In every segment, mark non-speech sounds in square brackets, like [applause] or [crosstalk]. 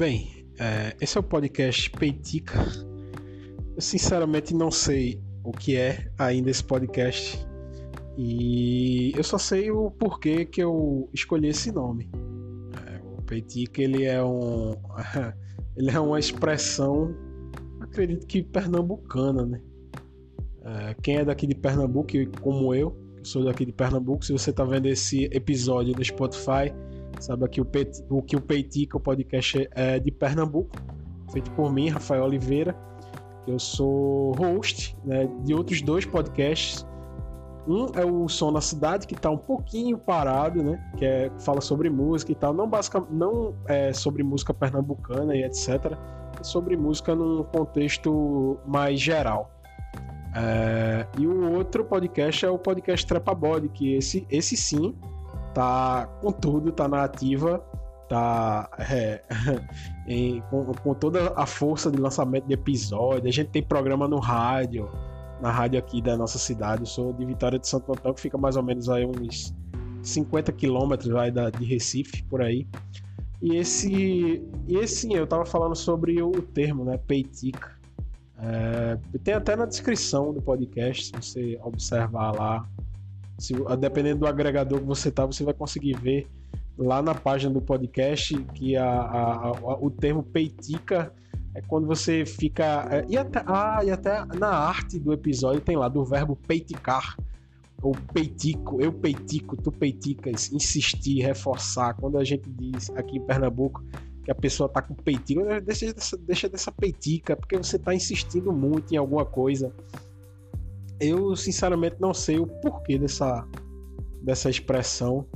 Bem, é, esse é o podcast Peitica. Eu sinceramente não sei o que é ainda esse podcast e eu só sei o porquê que eu escolhi esse nome. É, o Peitica ele é um [laughs] ele é uma expressão, acredito que pernambucana, né? É, quem é daqui de Pernambuco, como eu, eu sou daqui de Pernambuco, se você está vendo esse episódio no Spotify, sabe que o, Pet, o que o Peitica, o podcast é de Pernambuco, feito por mim, Rafael Oliveira. Eu sou host né, de outros dois podcasts. Um é o Som na Cidade, que está um pouquinho parado, né? Que é, fala sobre música e tal. Não, basic, não é sobre música pernambucana e etc. É sobre música num contexto mais geral. É, e o outro podcast é o podcast Trepa Body, que esse, esse sim tá com tudo, tá na ativa, tá é, [laughs] em, com, com, toda a força de lançamento de episódio. A gente tem programa no rádio, na rádio aqui da nossa cidade. Eu sou de Vitória de Santo Antônio, que fica mais ou menos aí uns 50 quilômetros de Recife, por aí. E esse, e esse eu tava falando sobre o termo, né, peitica. É, tem até na descrição do podcast, se você observar lá se, dependendo do agregador que você tá, você vai conseguir ver lá na página do podcast que a, a, a, o termo peitica é quando você fica. É, e, até, ah, e até na arte do episódio tem lá do verbo peiticar. Ou peitico, eu peitico, tu peiticas, insistir, reforçar. Quando a gente diz aqui em Pernambuco que a pessoa tá com peitico, deixa dessa, deixa dessa peitica, porque você tá insistindo muito em alguma coisa eu sinceramente não sei o porquê dessa, dessa expressão.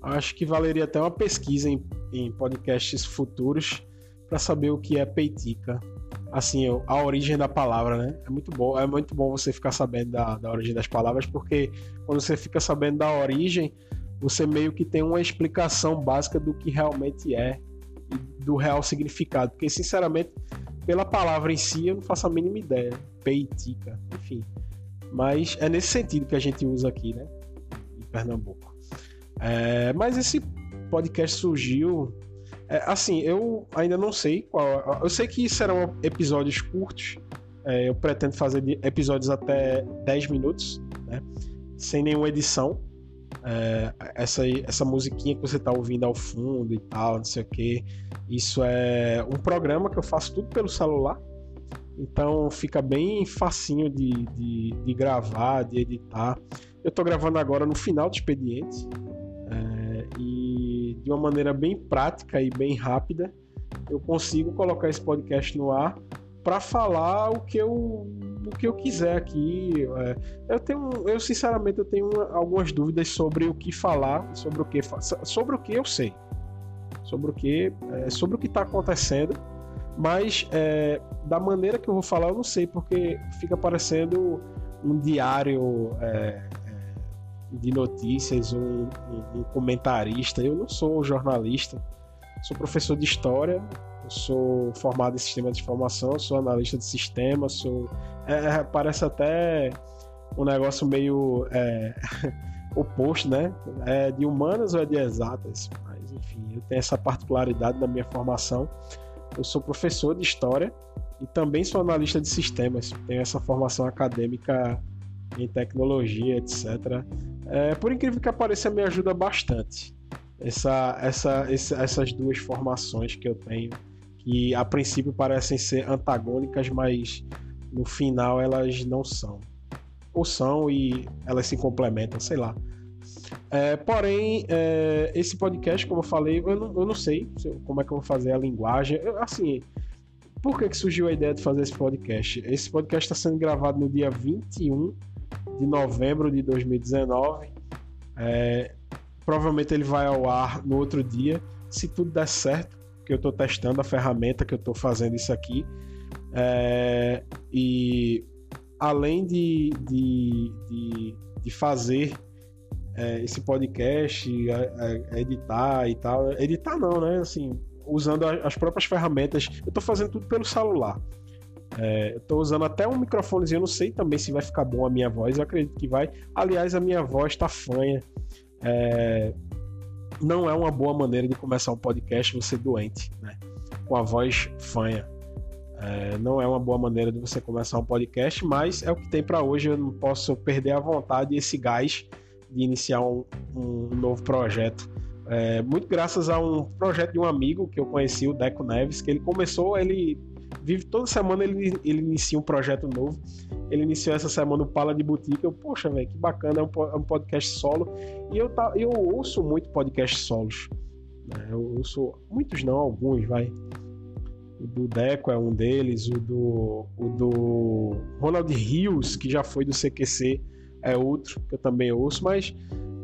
Acho que valeria até uma pesquisa em, em podcasts futuros para saber o que é peitica. Assim, a origem da palavra, né? É muito bom, é muito bom você ficar sabendo da, da origem das palavras, porque quando você fica sabendo da origem, você meio que tem uma explicação básica do que realmente é e do real significado. Porque, sinceramente, pela palavra em si, eu não faço a mínima ideia. Peitica, enfim. Mas é nesse sentido que a gente usa aqui, né? Em Pernambuco. É, mas esse podcast surgiu. É, assim, eu ainda não sei qual. Eu sei que serão episódios curtos. É, eu pretendo fazer episódios até 10 minutos, né? Sem nenhuma edição. É, essa, essa musiquinha que você está ouvindo ao fundo e tal, não sei o que. Isso é um programa que eu faço tudo pelo celular. Então fica bem facinho de, de, de gravar, de editar. Eu estou gravando agora no final do expediente é, e de uma maneira bem prática e bem rápida eu consigo colocar esse podcast no ar para falar o que eu o que eu quiser aqui. É, eu tenho, eu sinceramente eu tenho algumas dúvidas sobre o que falar, sobre o que sobre o que eu sei, sobre o que é, sobre o que está acontecendo mas é, da maneira que eu vou falar, eu não sei, porque fica parecendo um diário é, é de notícias, um, um, comentarista. Eu não sou jornalista, sou professor de história, sou formado em sistema de informação, sou analista de sistema, sou. É, é parece até um negócio meio é, [laughs] oposto, né? É de humanas ou é de exatas? Mas enfim, eu tenho essa particularidade na minha formação. Eu sou professor de história e também sou analista de sistemas. Tenho essa formação acadêmica em tecnologia, etc. É, por incrível que pareça, me ajuda bastante essa, essa, essas duas formações que eu tenho, que a princípio parecem ser antagônicas, mas no final elas não são. Ou são e elas se complementam, sei lá. É, porém, é, esse podcast, como eu falei, eu não, eu não sei como é que eu vou fazer a linguagem. Eu, assim, por que, que surgiu a ideia de fazer esse podcast? Esse podcast está sendo gravado no dia 21 de novembro de 2019. É, provavelmente ele vai ao ar no outro dia, se tudo der certo, que eu estou testando a ferramenta que eu estou fazendo isso aqui. É, e além de, de, de, de fazer é, esse podcast, a, a editar e tal. Editar não, né? Assim, usando as próprias ferramentas. Eu tô fazendo tudo pelo celular. É, eu tô usando até um microfonezinho, eu não sei também se vai ficar bom a minha voz, eu acredito que vai. Aliás, a minha voz tá fanha. É, não é uma boa maneira de começar um podcast você doente, né? com a voz fanha. É, não é uma boa maneira de você começar um podcast, mas é o que tem para hoje. Eu não posso perder a vontade e esse gás de iniciar um, um novo projeto. É, muito graças a um projeto de um amigo que eu conheci, o Deco Neves, que ele começou, ele vive toda semana ele, ele inicia um projeto novo. Ele iniciou essa semana o Pala de Boutique. Eu, poxa, velho, que bacana, é um, é um, podcast solo. E eu, eu ouço muito podcast solos. Né? Eu ouço, muitos não, alguns, vai. O do Deco é um deles, o do, o do Ronald Rios, que já foi do CQC, é outro que eu também ouço, mas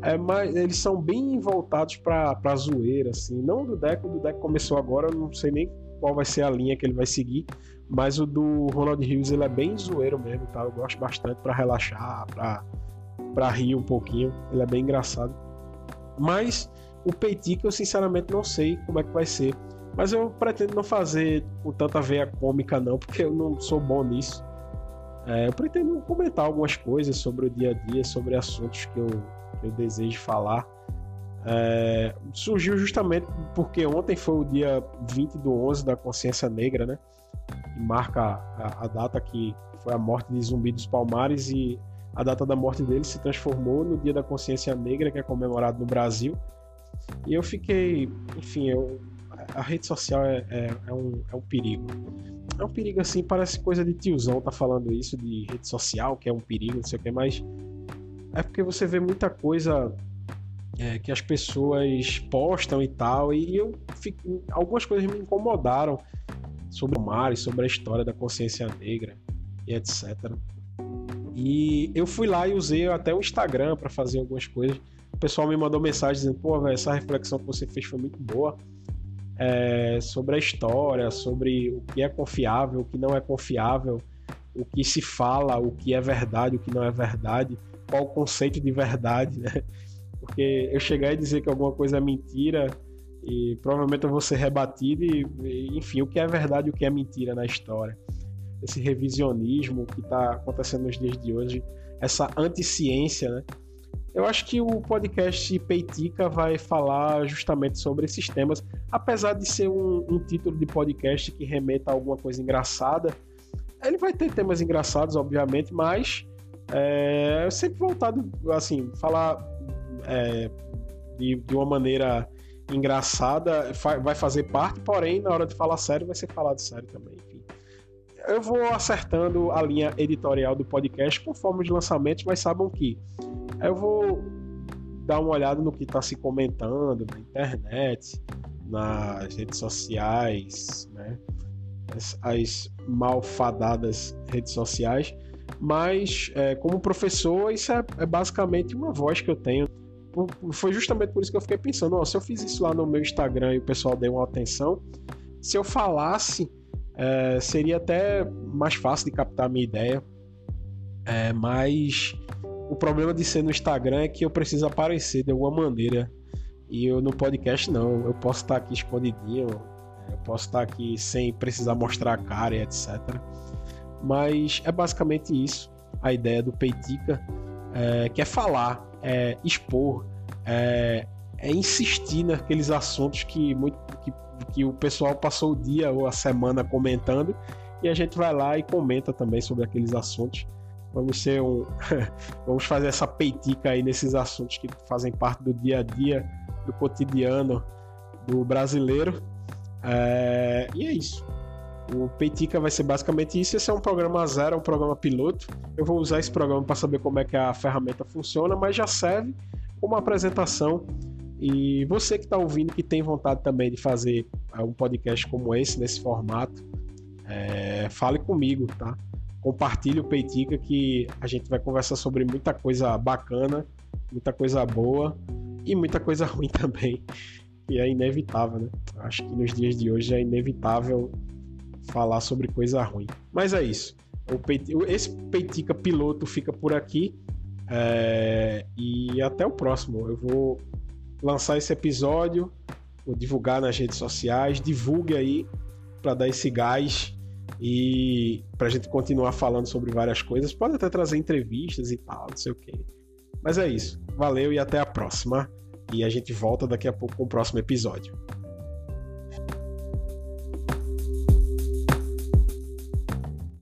é mais, eles são bem voltados para pra zoeira, assim. Não do Deco, do Deco começou agora, eu não sei nem qual vai ser a linha que ele vai seguir, mas o do Ronald Rios ele é bem zoeiro mesmo, tá? Eu gosto bastante para relaxar, para para rir um pouquinho, ele é bem engraçado. Mas o Peitica eu sinceramente não sei como é que vai ser. Mas eu pretendo não fazer com tanta veia cômica, não, [laughs] porque eu não sou bom nisso. É, eu pretendo comentar algumas coisas sobre o dia a dia, sobre assuntos que eu, que eu desejo falar. É, surgiu justamente porque ontem foi o dia 20 do 11 da Consciência Negra, né? Que marca a, a data que foi a morte de Zumbi dos Palmares e a data da morte dele se transformou no Dia da Consciência Negra, que é comemorado no Brasil. E eu fiquei, enfim, eu a rede social é, é, é, um, é um perigo. É um perigo assim, parece coisa de tiozão tá falando isso de rede social, que é um perigo, não sei o que, mas é porque você vê muita coisa é, que as pessoas postam e tal, e eu fico, algumas coisas me incomodaram sobre o mar e sobre a história da consciência negra e etc. E eu fui lá e usei até o Instagram para fazer algumas coisas. O pessoal me mandou mensagem dizendo: pô, véio, essa reflexão que você fez foi muito boa é, sobre a história, sobre o que é confiável, o que não é confiável, o que se fala, o que é verdade, o que não é verdade, qual o conceito de verdade, né? Porque eu chegar e dizer que alguma coisa é mentira e provavelmente eu vou ser rebatido e, enfim, o que é verdade e o que é mentira na história. Esse revisionismo que está acontecendo nos dias de hoje, essa anticiência, né? Eu acho que o podcast Peitica vai falar justamente sobre esses temas, apesar de ser um, um título de podcast que remeta a alguma coisa engraçada. Ele vai ter temas engraçados, obviamente, mas é sempre voltado, assim, falar é, de, de uma maneira engraçada vai fazer parte, porém, na hora de falar sério, vai ser falado sério também. Enfim. Eu vou acertando a linha editorial do podcast conforme os lançamentos, mas sabam que eu vou dar uma olhada no que está se comentando na internet, nas redes sociais, né? as, as malfadadas redes sociais. Mas, é, como professor, isso é, é, basicamente uma voz que eu tenho. Foi justamente por isso que eu fiquei pensando: ó, se eu fiz isso lá no meu Instagram e o pessoal deu uma atenção, se eu falasse, é, seria até mais fácil de captar a minha ideia. É, mas o problema de ser no Instagram é que eu preciso aparecer de alguma maneira. E eu no podcast não. Eu posso estar aqui escondidinho. Eu posso estar aqui sem precisar mostrar a cara e etc. Mas é basicamente isso. A ideia do Peitica. É, que é falar, é expor, é, é insistir naqueles assuntos que, muito, que, que o pessoal passou o dia ou a semana comentando. E a gente vai lá e comenta também sobre aqueles assuntos Vamos ser um. [laughs] vamos fazer essa peitica aí nesses assuntos que fazem parte do dia a dia, do cotidiano do brasileiro. É... E é isso. O Peitica vai ser basicamente isso. Esse é um programa zero, é um programa piloto. Eu vou usar esse programa para saber como é que a ferramenta funciona, mas já serve como apresentação. E você que está ouvindo, que tem vontade também de fazer é, um podcast como esse, nesse formato, é... fale comigo, tá? compartilhe o Peitica que a gente vai conversar sobre muita coisa bacana, muita coisa boa e muita coisa [laughs] ruim também. E é inevitável, né? Acho que nos dias de hoje é inevitável falar sobre coisa ruim. Mas é isso. Esse Peitica piloto fica por aqui. É... E até o próximo. Eu vou lançar esse episódio, vou divulgar nas redes sociais. Divulgue aí para dar esse gás e pra gente continuar falando sobre várias coisas, pode até trazer entrevistas e tal, não sei o quê. Mas é isso. Valeu e até a próxima. E a gente volta daqui a pouco com o próximo episódio.